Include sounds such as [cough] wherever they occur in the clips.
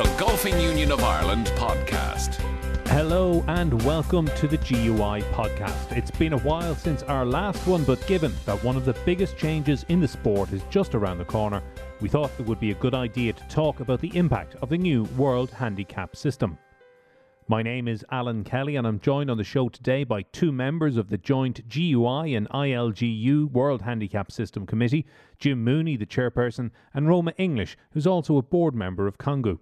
the Golfing Union of Ireland podcast. Hello and welcome to the GUI podcast. It's been a while since our last one, but given that one of the biggest changes in the sport is just around the corner, we thought it would be a good idea to talk about the impact of the new World Handicap System. My name is Alan Kelly, and I'm joined on the show today by two members of the joint GUI and ILGU World Handicap System Committee Jim Mooney, the chairperson, and Roma English, who's also a board member of CONGU.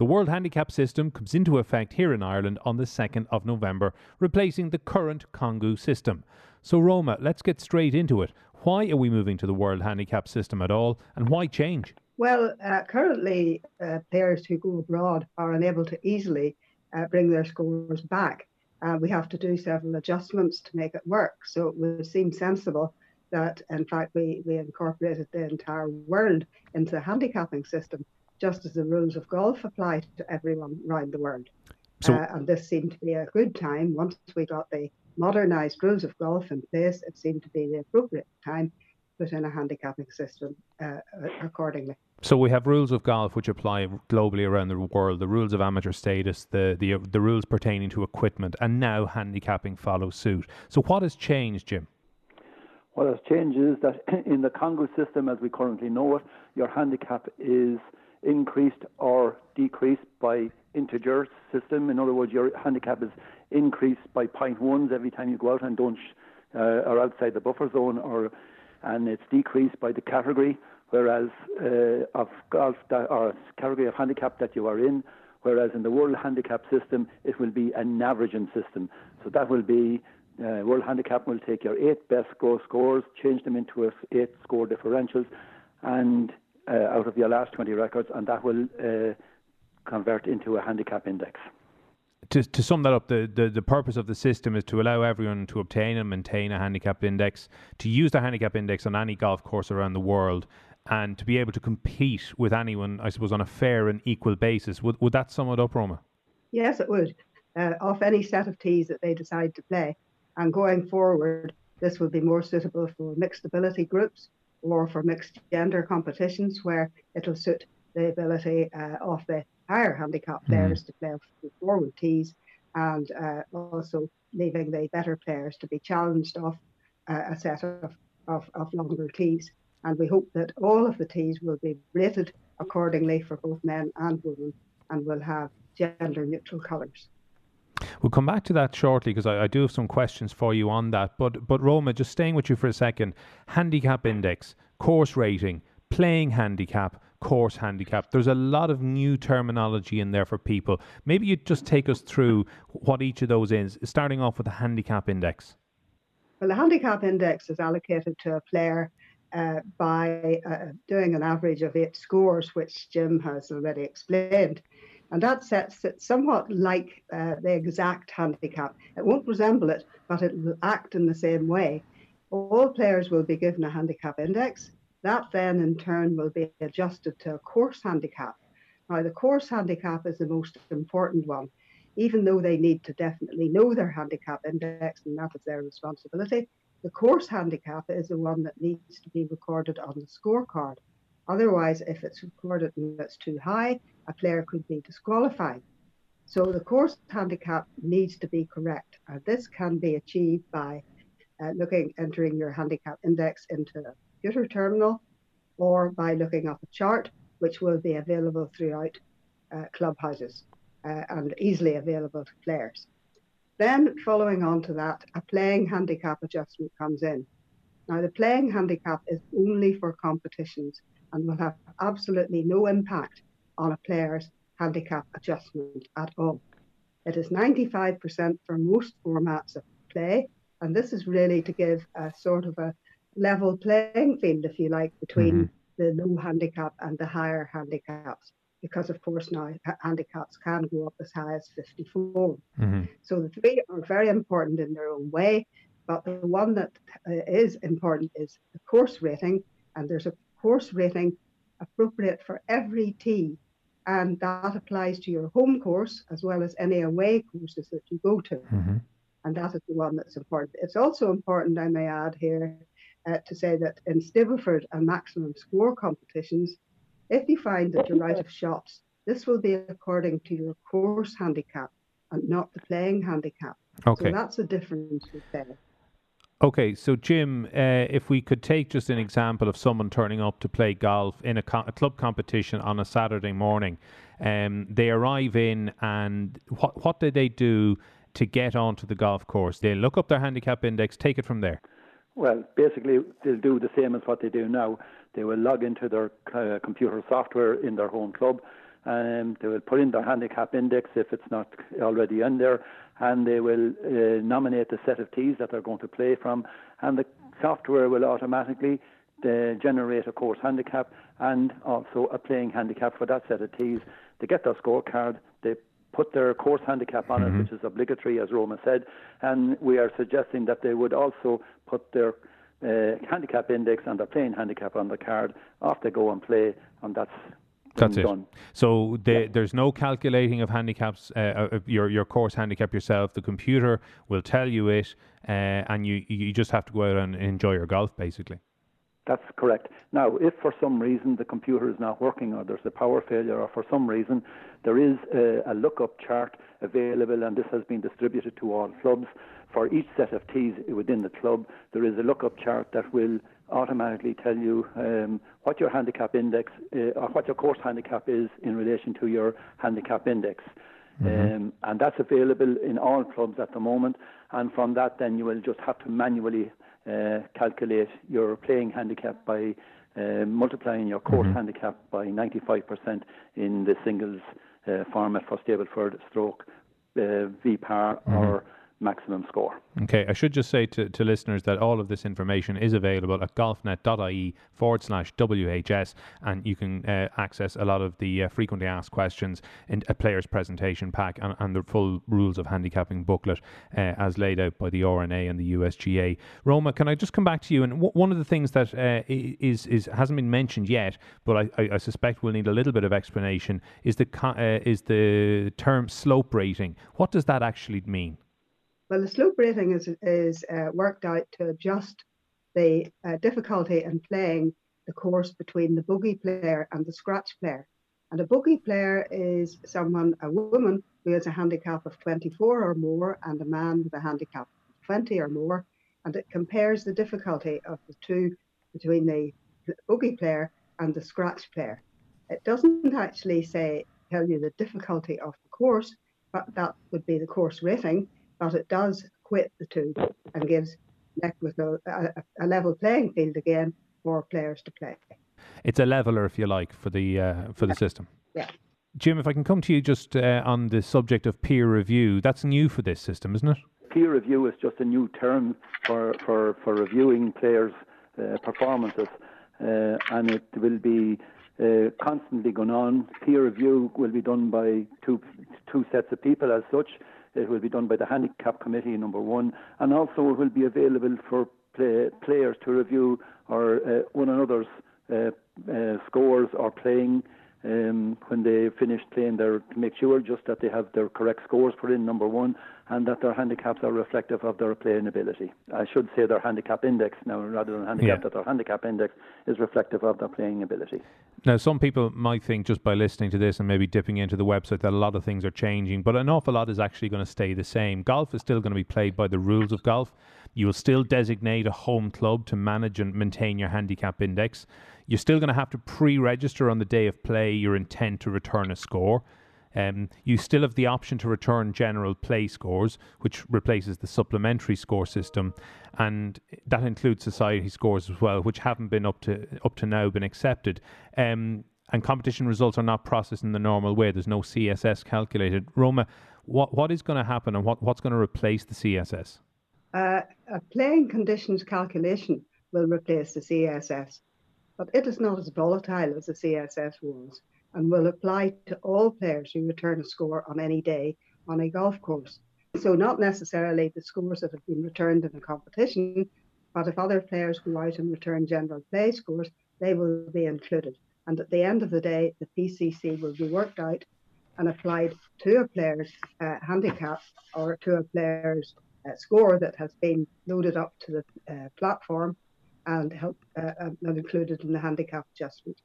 The World Handicap System comes into effect here in Ireland on the 2nd of November, replacing the current CONGU system. So, Roma, let's get straight into it. Why are we moving to the World Handicap System at all, and why change? Well, uh, currently, uh, players who go abroad are unable to easily uh, bring their scores back. Uh, we have to do several adjustments to make it work. So it would seem sensible that, in fact, we, we incorporated the entire world into the handicapping system just as the rules of golf apply to everyone around the world. So, uh, and this seemed to be a good time. Once we got the modernised rules of golf in place, it seemed to be the appropriate time to put in a handicapping system uh, accordingly. So we have rules of golf which apply globally around the world, the rules of amateur status, the, the the rules pertaining to equipment, and now handicapping follows suit. So what has changed, Jim? What has changed is that [clears throat] in the CONGU system, as we currently know it, your handicap is increased or decreased by integer system. In other words, your handicap is increased by point ones every time you go out and don't uh, are outside the buffer zone, or and it's decreased by the category, whereas uh, of golf that, or category of handicap that you are in. Whereas in the world handicap system, it will be an averaging system. So that will be uh, World Handicap will take your eight best gross scores, change them into eight score differentials, and out of your last 20 records, and that will uh, convert into a handicap index. To, to sum that up, the, the, the purpose of the system is to allow everyone to obtain and maintain a handicap index, to use the handicap index on any golf course around the world, and to be able to compete with anyone, I suppose, on a fair and equal basis. Would, would that sum it up, Roma? Yes, it would. Uh, off any set of tees that they decide to play. And going forward, this will be more suitable for mixed ability groups or for mixed gender competitions where it'll suit the ability uh, of the higher handicap hmm. players mm. to play on forward tees and uh, also leaving the better players to be challenged off uh, a set of, of, of longer tees. And we hope that all of the tees will be rated accordingly for both men and women and will have gender neutral colours. We'll come back to that shortly because I, I, do have some questions for you on that. But but Roma, just staying with you for a second. Handicap index, course rating, playing handicap, course handicap. There's a lot of new terminology in there for people. Maybe you just take us through what each of those is, starting off with the handicap index. Well, the handicap index is allocated to a player uh, by uh, doing an average of eight scores, which Jim has already explained. And that sets it somewhat like uh, the exact handicap. It won't resemble it, but it will act in the same way. All players will be given a handicap index. That then, in turn, will be adjusted to a course handicap. Now, the course handicap is the most important one, even though they need to definitely know their handicap index, and that is their responsibility. The course handicap is the one that needs to be recorded on the scorecard. Otherwise, if it's recorded and it's too high, a player could be disqualified. So the course handicap needs to be correct. And this can be achieved by uh, looking, entering your handicap index into a computer terminal or by looking up a chart, which will be available throughout uh, clubhouses uh, and easily available to players. Then, following on to that, a playing handicap adjustment comes in. Now, the playing handicap is only for competitions and will have absolutely no impact on a player's handicap adjustment at all. It is 95% for most formats of play, and this is really to give a sort of a level playing field, if you like, between mm-hmm. the low handicap and the higher handicaps. Because, of course, now handicaps can go up as high as 54. Mm-hmm. So the three are very important in their own way, but the one that uh, is important is the course rating, and there's a course rating appropriate for every tee. And that applies to your home course as well as any away courses that you go to. Mm-hmm. And that is the one that's important. It's also important, I may add here, uh, to say that in Stableford and maximum score competitions, if you find that you're out of shots This will be according to your course handicap and not the playing handicap. Okay. So that's a difference there. Okay, so Jim, uh, if we could take just an example of someone turning up to play golf in a, co- a club competition on a Saturday morning, um, they arrive in, and what what do they do to get onto the golf course? They look up their handicap index, take it from there. Well, basically, they'll do the same as what they do now. They will log into their uh, computer software in their home club. And they will put in their handicap index if it's not already in there, and they will uh, nominate the set of tees that they're going to play from, and the software will automatically uh, generate a course handicap and also a playing handicap for that set of tees. They get their scorecard, they put their course handicap on Mm-hmm. it, which is obligatory, as Roma said, and we are suggesting that they would also put their uh, handicap index and their playing handicap on the card. Off they go and play, and that's That's it. done. So the, there's no calculating of handicaps. Uh, uh, your your course handicap yourself. The computer will tell you it, uh, and you you just have to go out and enjoy your golf, basically. That's correct. Now, if for some reason the computer is not working or there's a power failure or for some reason there is a, a lookup chart available and this has been distributed to all clubs, for each set of tees within the club, there is a lookup chart that will automatically tell you um, what your handicap index uh, or what your course handicap is in relation to your handicap index. Um, and that's available in all clubs at the moment. And from that, then you will just have to manually uh, calculate your playing handicap by uh, multiplying your course handicap by 95% in the singles uh, format for Stableford stroke uh, V par or maximum score. Okay, I should just say to, to listeners that all of this information is available at golfnet.ie forward slash WHS, and you can uh, access a lot of the uh, frequently asked questions in a player's presentation pack and, and the full rules of handicapping booklet uh, as laid out by the R&A and the USGA. Roma, can I just come back to you? And w- one of the things that uh, is, is hasn't been mentioned yet, but I, I, I suspect we'll need a little bit of explanation, is the, uh, is the term slope rating. What does that actually mean? Well, the slope rating is is uh, worked out to adjust the uh, difficulty in playing the course between the bogey player and the scratch player. And a bogey player is someone, a woman who has a handicap of 24 or more, and a man with a handicap of 20 or more. And it compares the difficulty of the two between the bogey player and the scratch player. It doesn't actually say tell you the difficulty of the course, but that would be the course rating but it does quit the two and gives neck with a, a, a level playing field again for players to play. It's a leveler, if you like, for the uh, for the system. Yeah. Jim, if I can come to you just uh, on the subject of peer review, that's new for this system, isn't it? Peer review is just a new term for, for, for reviewing players' uh, performances, uh, and it will be uh, constantly going on. Peer review will be done by two two sets of people as such. It will be done by the handicap committee, number one, and also it will be available for play, players to review or uh, one another's uh, uh, scores or playing um, when they finish playing their to make sure just that they have their correct scores put in number one and that their handicaps are reflective of their playing ability. I should say their handicap index now rather than handicap Yeah. that their handicap index is reflective of their playing ability. Now, some people might think just by listening to this and maybe dipping into the website that a lot of things are changing, but an awful lot is actually going to stay the same. Golf is still going to be played by the rules of golf. You will still designate a home club to manage and maintain your handicap index. You're still going to have to pre register on the day of play your intent to return a score. Um, you still have the option to return general play scores, which replaces the supplementary score system, and that includes society scores as well, which haven't been up to up to now been accepted. Um, and competition results are not processed in the normal way. There's no CSS calculated. Roma, what what is going to happen, and what, what's going to replace the CSS? Uh, a playing conditions calculation will replace the CSS, but it is not as volatile as the CSS was and will apply to all players who return a score on any day on a golf course. So, not necessarily the scores that have been returned in a competition, but if other players go out and return general play scores, they will be included. And at the end of the day, the PCC will be worked out and applied to a player's uh, handicap or to a player's uh, score that has been loaded up to the uh, platform and help uh, uh, and included in the handicap adjustment.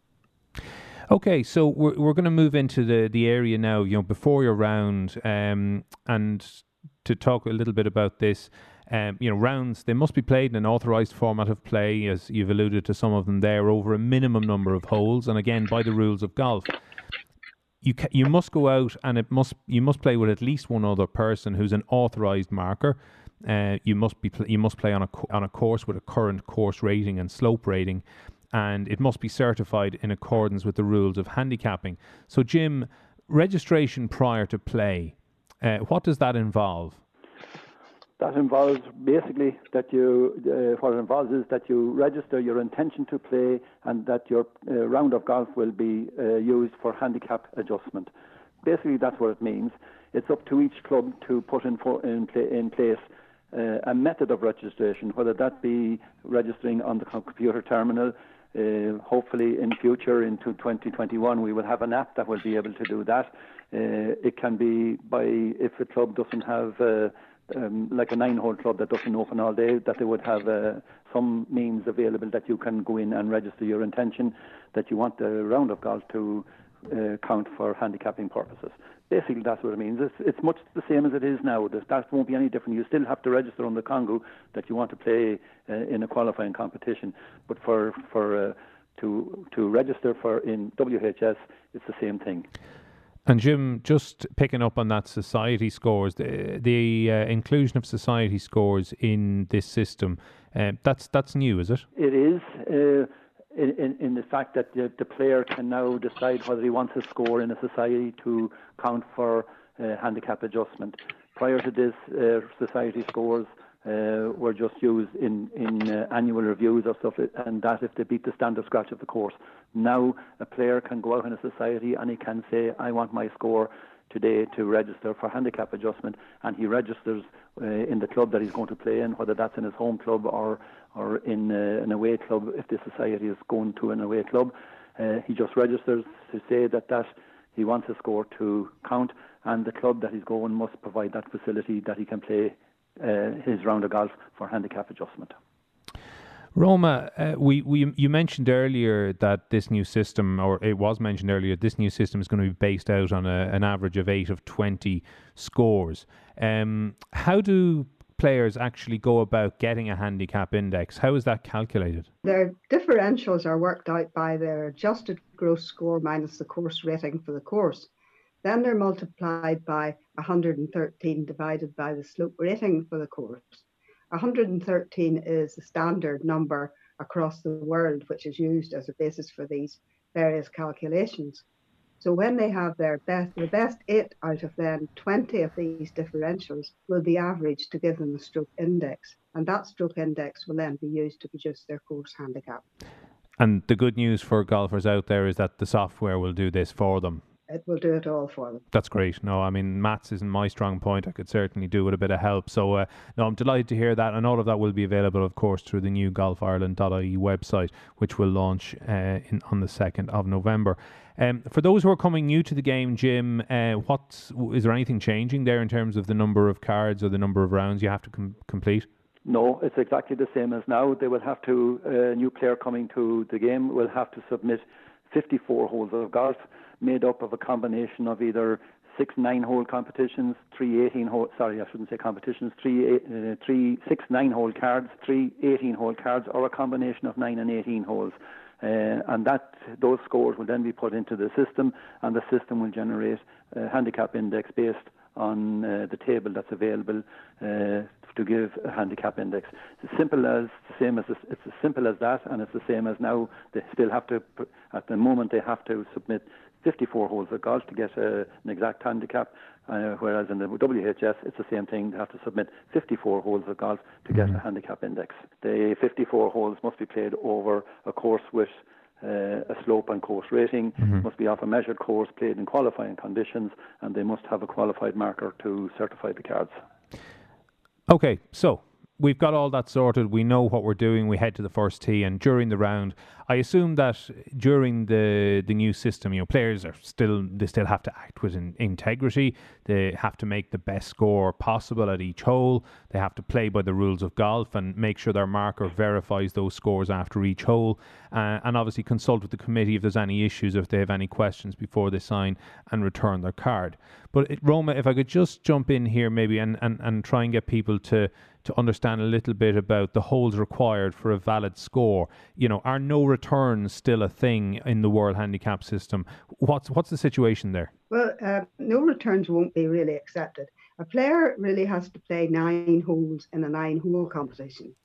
Okay, so we're we're going to move into the the area now. You know, before your round, um, and to talk a little bit about this. Um, you know, rounds they must be played in an authorised format of play, as you've alluded to some of them there, over a minimum number of holes, and again by the rules of golf. You ca- you must go out and it must you must play with at least one other person who's an authorised marker. Uh, you must be pl- you must play on a co- on a course with a current course rating and slope rating, and it must be certified in accordance with the rules of handicapping. So, Jim, registration prior to play, uh, what does that involve? That involves basically that you, uh, what it involves is that you register your intention to play and that your uh, round of golf will be uh, used for handicap adjustment. Basically, that's what it means. It's up to each club to put in, for, in, play, in place uh, a method of registration, whether that be registering on the computer terminal. Uh, hopefully, in future, into 2021, we will have an app that will be able to do that. Uh, it can be by if a club doesn't have uh, um, like a nine-hole club that doesn't open all day, that they would have uh, some means available that you can go in and register your intention that you want the round of golf to uh, count for handicapping purposes. Basically, that's what it means. It's, it's much the same as it is now. That, that won't be any different. You still have to register on the CONGU that you want to play uh, in a qualifying competition, but for for uh, to to register for in WHS, it's the same thing. And Jim, just picking up on that society scores, the, the uh, inclusion of society scores in this system, uh, that's that's new, is it? It is. Uh, in, in, the fact that the, the, player can now decide whether he wants a score in a society to count for uh, handicap adjustment. Prior to this, uh, society scores uh, were just used in, in uh, annual reviews or stuff, and that if they beat the standard scratch of the course. Now, a player can go out in a society and he can say, I want my score today to register for handicap adjustment, and he registers uh, in the club that he's going to play in, whether that's in his home club or or in uh, an away club if the society is going to an away club. Uh, he just registers to say that that he wants a score to count, and the club that he's going must provide that facility that he can play uh, his round of golf for handicap adjustment. Roma, uh, we, we you mentioned earlier that this new system, or it was mentioned earlier, this new system is going to be based out on a, an average of eight of twenty scores. Um, how do players actually go about getting a handicap index? How is that calculated? Their differentials are worked out by their adjusted gross score minus the course rating for the course. Then they're multiplied by 113 divided by the slope rating for the course. 113 is the standard number across the world, which is used as a basis for these various calculations. So when they have their best, the best eight out of then 20 of these differentials will be averaged to give them a stroke index. And that stroke index will then be used to produce their course handicap. And the good news for golfers out there is that the software will do this for them it will do it all for them. That's great. No, I mean, maths isn't my strong point. I could certainly do with a bit of help. So, uh, no, I'm delighted to hear that. And all of that will be available, of course, through the new golfireland.ie website, which will launch uh, in, on the 2nd of November. Um, for those who are coming new to the game, Jim, uh, what is there anything changing there in terms of the number of cards or the number of rounds you have to com- complete? No, it's exactly the same as now. They will have to, a uh, new player coming to the game will have to submit 54 holes of golf made up of a combination of either six nine-hole competitions, three 18-hole. Sorry, I shouldn't say competitions. Three, uh, three six nine-hole cards, three 18-hole cards, or a combination of nine and 18 holes. Uh, and that those scores will then be put into the system, and the system will generate a handicap index based on uh, the table that's available uh, to give a handicap index. It's as simple as same as it's as simple as that, and it's the same as now. They still have to, at the moment, they have to submit 54 holes of golf to get a, an exact handicap, uh, whereas in the WHS it's the same thing. They have to submit 54 holes of golf to get mm-hmm. a handicap index. The 54 holes must be played over a course with uh, a slope and course rating, mm-hmm. must be off a measured course played in qualifying conditions, and they must have a qualified marker to certify the cards. Okay, so we've got all that sorted. We know what we're doing. We head to the first tee, and during the round, I assume that during the the new system, you know, players are still they still have to act with in, integrity. They have to make the best score possible at each hole. They have to play by the rules of golf and make sure their marker verifies those scores after each hole, uh, and obviously consult with the committee if there's any issues, if they have any questions before they sign and return their card. But Roma, if I could just jump in here maybe and, and, and try and get people to to understand a little bit about the holes required for a valid score. You know, are no returns still a thing in the World Handicap system? What's what's the situation there? Well, uh, no returns won't be really accepted. A player really has to play nine holes in a nine-hole competition,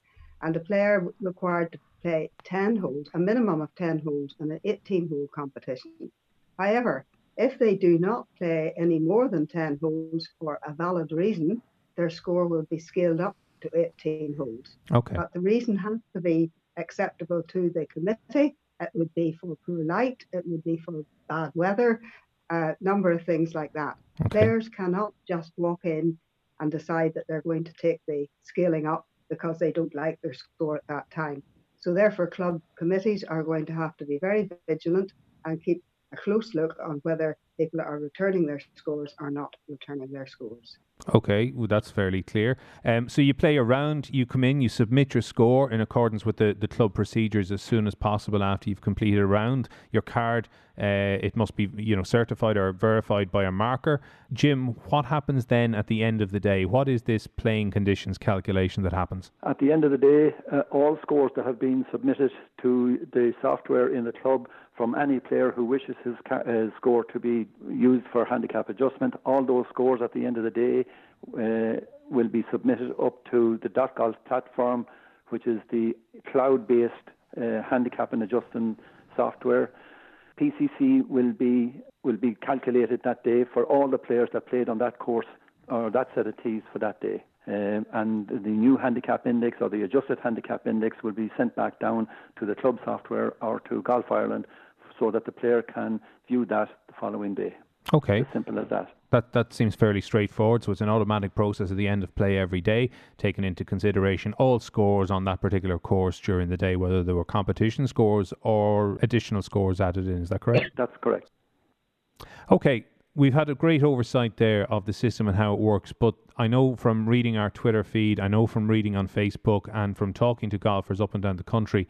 and a player required to play ten holes, a minimum of ten holes in an eighteen-hole competition. However, if they do not play any more than 10 holes for a valid reason, their score will be scaled up to 18 holes. Okay. But the reason has to be acceptable to the committee. It would be for poor light, it would be for bad weather, a number of things like that. Okay. Players cannot just walk in and decide that they're going to take the scaling up because they don't like their score at that time. So, therefore, club committees are going to have to be very vigilant and keep a close look on whether people are returning their scores or not returning their scores. Okay, well, that's fairly clear. Um, so you play around, you come in, you submit your score in accordance with the, the club procedures as soon as possible after you've completed a round. Your card, uh, it must be you know certified or verified by a marker. Jim, what happens then at the end of the day? What is this playing conditions calculation that happens? At the end of the day, uh, all scores that have been submitted to the software in the club from any player who wishes his ca- uh, score to be used for handicap adjustment. All those scores at the end of the day uh, will be submitted up to the .golf platform, which is the cloud-based uh, handicap and adjusting software. PCC will be will be calculated that day for all the players that played on that course or that set of tees for that day. Um, and the new handicap index or the adjusted handicap index will be sent back down to the club software or to Golf Ireland so that the player can view that the following day. Okay. As simple as that. That that seems fairly straightforward. So it's an automatic process at the end of play every day, taking into consideration all scores on that particular course during the day, whether there were competition scores or additional scores added in. Is that correct? That's correct. Okay. We've had a great oversight there of the system and how it works, but I know from reading our Twitter feed, I know from reading on Facebook, and from talking to golfers up and down the country,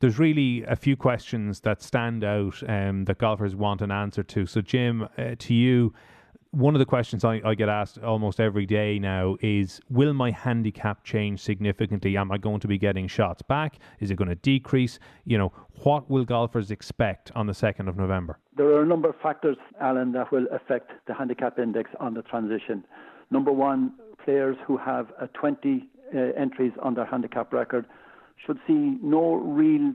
there's really a few questions that stand out um, that golfers want an answer to. So, Jim, uh, to you, one of the questions I, I, get asked almost every day now is Will my handicap change significantly? Am I going to be getting shots back? Is it going to decrease? You know, what will golfers expect on the 2nd of November? There are a number of factors, Alan, that will affect the handicap index on the transition. Number one, players who have a 20 uh, entries on their handicap record should see no real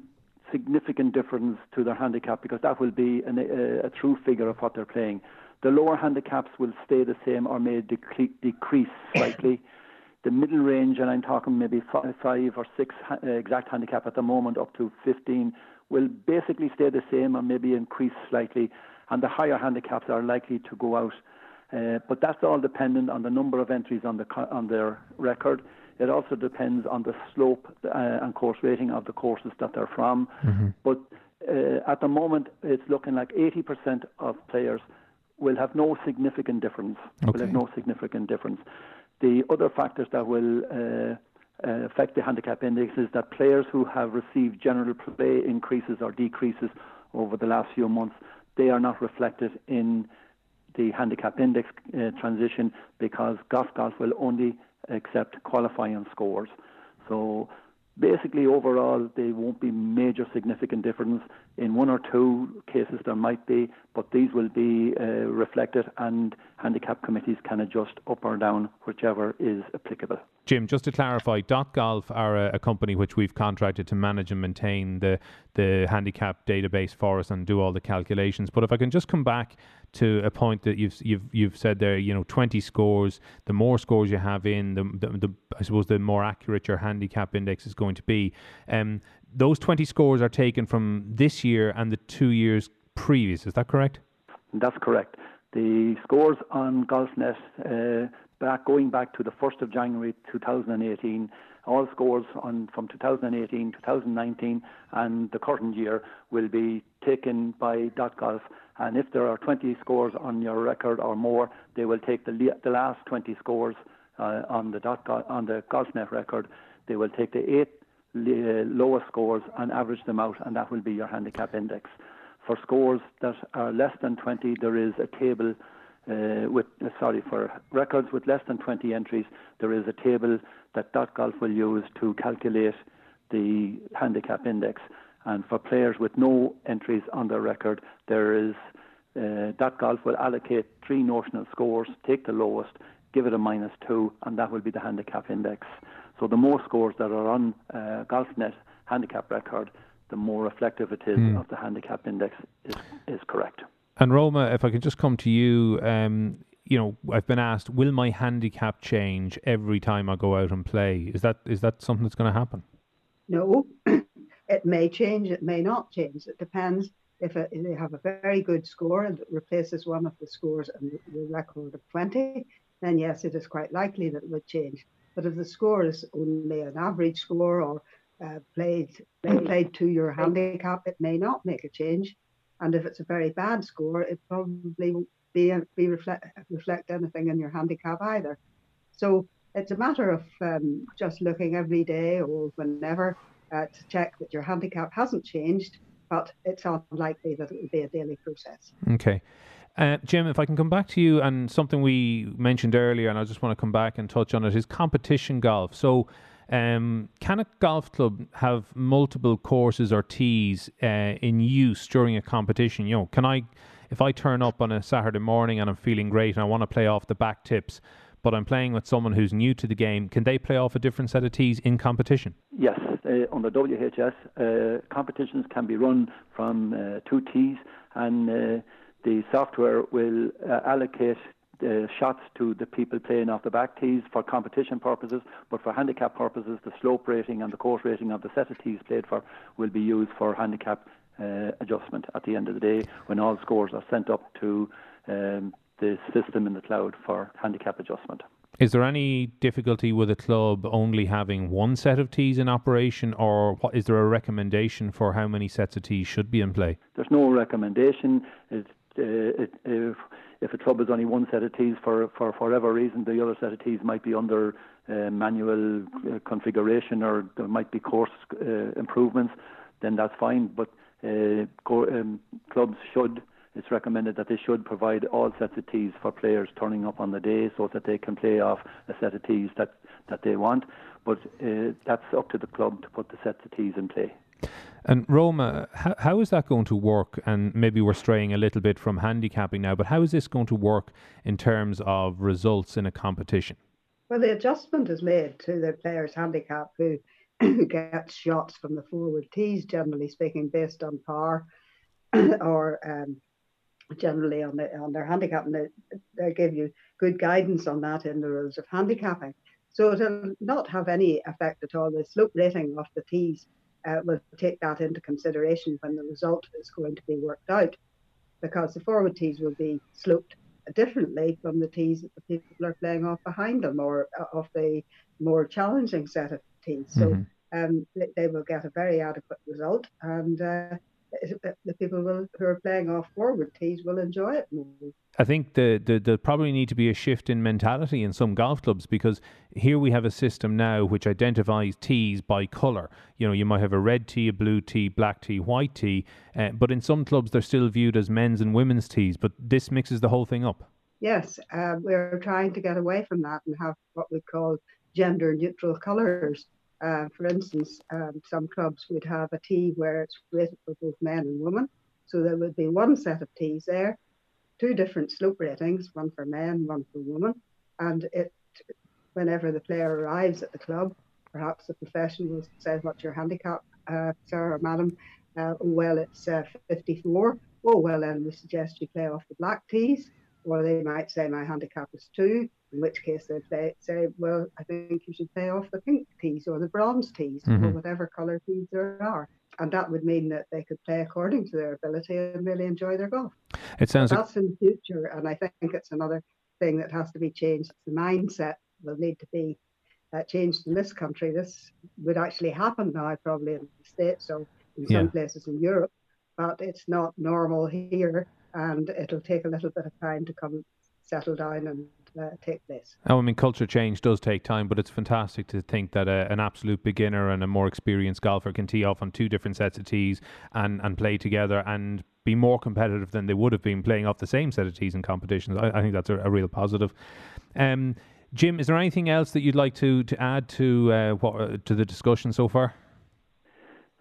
significant difference to their handicap because that will be an, a, a, true figure of what they're playing. The lower handicaps will stay the same or may decre- decrease [coughs] slightly. the middle range, and I'm talking maybe five, five or six ha- uh, exact handicap at the moment, up to 15, will basically stay the same or maybe increase slightly. And the higher handicaps are likely to go out. Uh, but that's all dependent on the number of entries on the on their record. It also depends on the slope uh, and course rating of the courses that they're from. Mm-hmm. But uh, at the moment, it's looking like 80% of players will have no significant difference. Okay. Will have no significant difference. The other factors that will uh, uh, affect the handicap index is that players who have received general play increases or decreases over the last few months, they are not reflected in the handicap index uh, transition because golf golf will only accept qualifying scores. So basically, overall, there won't be major significant difference. In one or two cases, there might be, but these will be uh, reflected, and handicap committees can adjust up or down, whichever is applicable. Jim, just to clarify, Dot Golf are a, a, company which we've contracted to manage and maintain the the handicap database for us and do all the calculations. But if I can just come back to a point that you've you've you've said there, you know, twenty scores. The more scores you have in, the the, the I suppose the more accurate your handicap index is going to be. Um, those twenty scores are taken from this year and the two years previous. Is that correct? That's correct. The scores on GolfNet. Uh, back going back to the 1st of January 2018. All scores on from 2018, 2019, and the current year will be taken by .golf. And if there are 20 scores on your record or more, they will take the the last 20 scores uh, on the dot on the GolfNet record. They will take the eight lowest scores and average them out, and that will be your handicap index. For scores that are less than 20, there is a table uh, with uh, sorry for records with less than 20 entries. There is a table that Dot .golf will use to calculate the handicap index. And for players with no entries on their record, there is uh, .golf will allocate three notional scores, take the lowest, give it a minus two, and that will be the handicap index. So the more scores that are on uh, GolfNet handicap record, the more reflective it is mm. of the handicap index is, is correct. And Roma, if I can just come to you, um, you know, I've been asked, will my handicap change every time I go out and play? Is that is that something that's going to happen? No, [coughs] it may change. It may not change. It depends. If, it, if they have a very good score and it replaces one of the scores in the record of 20, then yes, it is quite likely that it would change. But if the score is only an average score or uh, played played to your handicap, it may not make a change. And if it's a very bad score, it probably won't be, be reflect, reflect anything in your handicap either. So it's a matter of um, just looking every day or whenever uh, to check that your handicap hasn't changed, but it's unlikely that it will be a daily process. Okay. Uh, Jim, if I can come back to you and something we mentioned earlier, and I just want to come back and touch on it, is competition golf. So, um, can a golf club have multiple courses or tees uh, in use during a competition? You know, can I, if I turn up on a Saturday morning and I'm feeling great and I want to play off the back tips, but I'm playing with someone who's new to the game, can they play off a different set of tees in competition? Yes, uh, on the WHS, uh, competitions can be run from uh, two tees and uh, the software will uh, allocate uh, shots to the people playing off the back tees for competition purposes, but for handicap purposes, the slope rating and the course rating of the set of tees played for will be used for handicap uh, adjustment at the end of the day when all scores are sent up to um, the system in the cloud for handicap adjustment. Is there any difficulty with a club only having one set of tees in operation, or what, is there a recommendation for how many sets of tees should be in play? There's no recommendation. It uh, if, if a club has only one set of tees for, for whatever reason, the other set of tees might be under uh, manual uh, configuration or there might be course uh, improvements, then that's fine. But uh, co- um, clubs should, it's recommended that they should provide all sets of tees for players turning up on the day so that they can play off a set of tees that, that they want. But uh, that's up to the club to put the sets of tees in play. And Roma, how, how is that going to work? And maybe we're straying a little bit from handicapping now, but how is this going to work in terms of results in a competition? Well, the adjustment is made to the player's handicap who, [coughs] gets shots from the forward tees, generally speaking, based on par [coughs] or um, generally on, the, on their handicap. And they, they give you good guidance on that in the rules of handicapping. So it'll not have any effect at all. The slope rating of the tees uh, will take that into consideration when the result is going to be worked out, because the forward tees will be sloped differently from the tees that the people are playing off behind them or uh, off the more challenging set of tees. So mm-hmm. um, they, they, will get a very adequate result, and uh, the people will, who are playing off forward tees will enjoy it more. I think the, the there probably need to be a shift in mentality in some golf clubs because here we have a system now which identifies tees by colour. You know, you might have a red tee, a blue tee, black tee, white tee, uh, but in some clubs they're still viewed as men's and women's tees. But this mixes the whole thing up. Yes, uh, we're trying to get away from that and have what we call gender neutral colours. Uh, for instance, um, some clubs would have a tee where it's rated for both men and women. So there would be one set of tees there two different slope ratings, one for men, one for women. And it, whenever the player arrives at the club, perhaps the professional says, "What's your handicap, uh, sir or madam?" Uh, oh, well, it's uh, 54. Oh, well, then we suggest you play off the black tees. Or they might say, my handicap is two, in which case they play, say, well, I think you should play off the pink tees or the bronze tees mm-hmm. or whatever colour tees there are and that would mean that they could play according to their ability and really enjoy their golf. It sounds that's like... in the future, and I think it's another thing that has to be changed. The mindset will need to be uh, changed in this country. This would actually happen now, probably in the States or in some yeah. places in Europe, but it's not normal here, and it'll take a little bit of time to come settle down and uh, take place. Oh, I mean, culture change does take time, but it's fantastic to think that a, an absolute beginner and a more experienced golfer can tee off on two different sets of tees and, and play together and be more competitive than they would have been playing off the same set of tees in competitions. I, I think that's a, a real positive. Um, Jim, is there anything else that you'd like to, to add to uh, what, uh, to the discussion so far?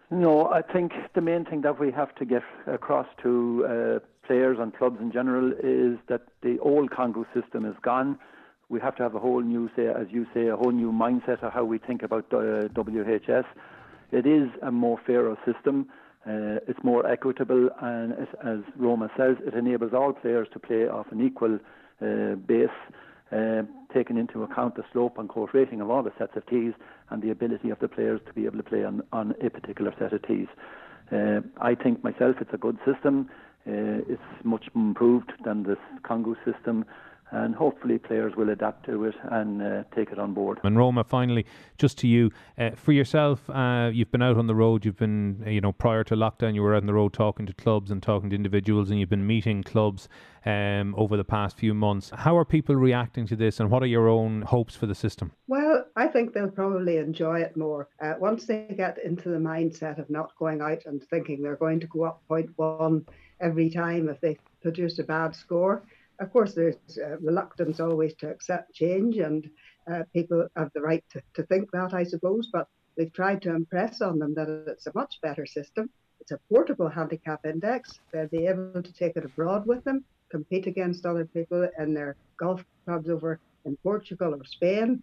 No, I think the main thing that we have to get across to uh, players and clubs in general is that the old CONGU system is gone. We have to have a whole new, say, as you say, a whole new mindset of how we think about uh, WHS. It is a more fairer system. Uh, it's more equitable, and it, as Roma says, it enables all players to play off an equal uh, base, uh, taking into account the slope and course rating of all the sets of tees and the ability of the players to be able to play on, on a particular set of tees. Uh, I think myself it's a good system. Uh, it's much improved than this CONGU system, and hopefully players will adapt to it and uh, take it on board. And Roma, finally, just to you, uh, for yourself, uh, you've been out on the road. You've been, you know, prior to lockdown, you were out on the road talking to clubs and talking to individuals, and you've been meeting clubs um, over the past few months. How are people reacting to this, and what are your own hopes for the system? Well, I think they'll probably enjoy it more uh, once they get into the mindset of not going out and thinking they're going to go up point one every time if they produce a bad score of course, there's uh, reluctance always to accept change, and uh, people have the right to, to think that, I suppose. But we've tried to impress on them that it's a much better system. It's a portable handicap index. They'll be able to take it abroad with them, compete against other people in their golf clubs over in Portugal or Spain,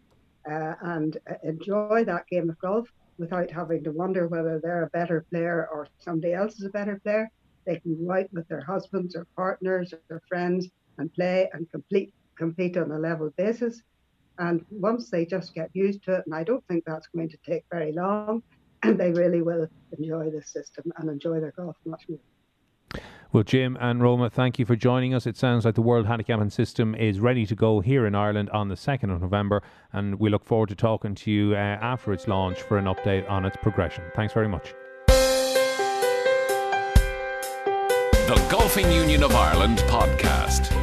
uh, and uh, enjoy that game of golf without having to wonder whether they're a better player or somebody else is a better player. They can go out with their husbands or partners or their friends and play and complete, compete on a level basis. And once they just get used to it, and I don't think that's going to take very long, [clears throat] and they really will enjoy the system and enjoy their golf much more. Well, Jim and Roma, thank you for joining us. It sounds like the World Handicapping System is ready to go here in Ireland on the 2nd of November, and we look forward to talking to you uh, after its launch for an update on its progression. Thanks very much. The Golfing Union of Ireland podcast.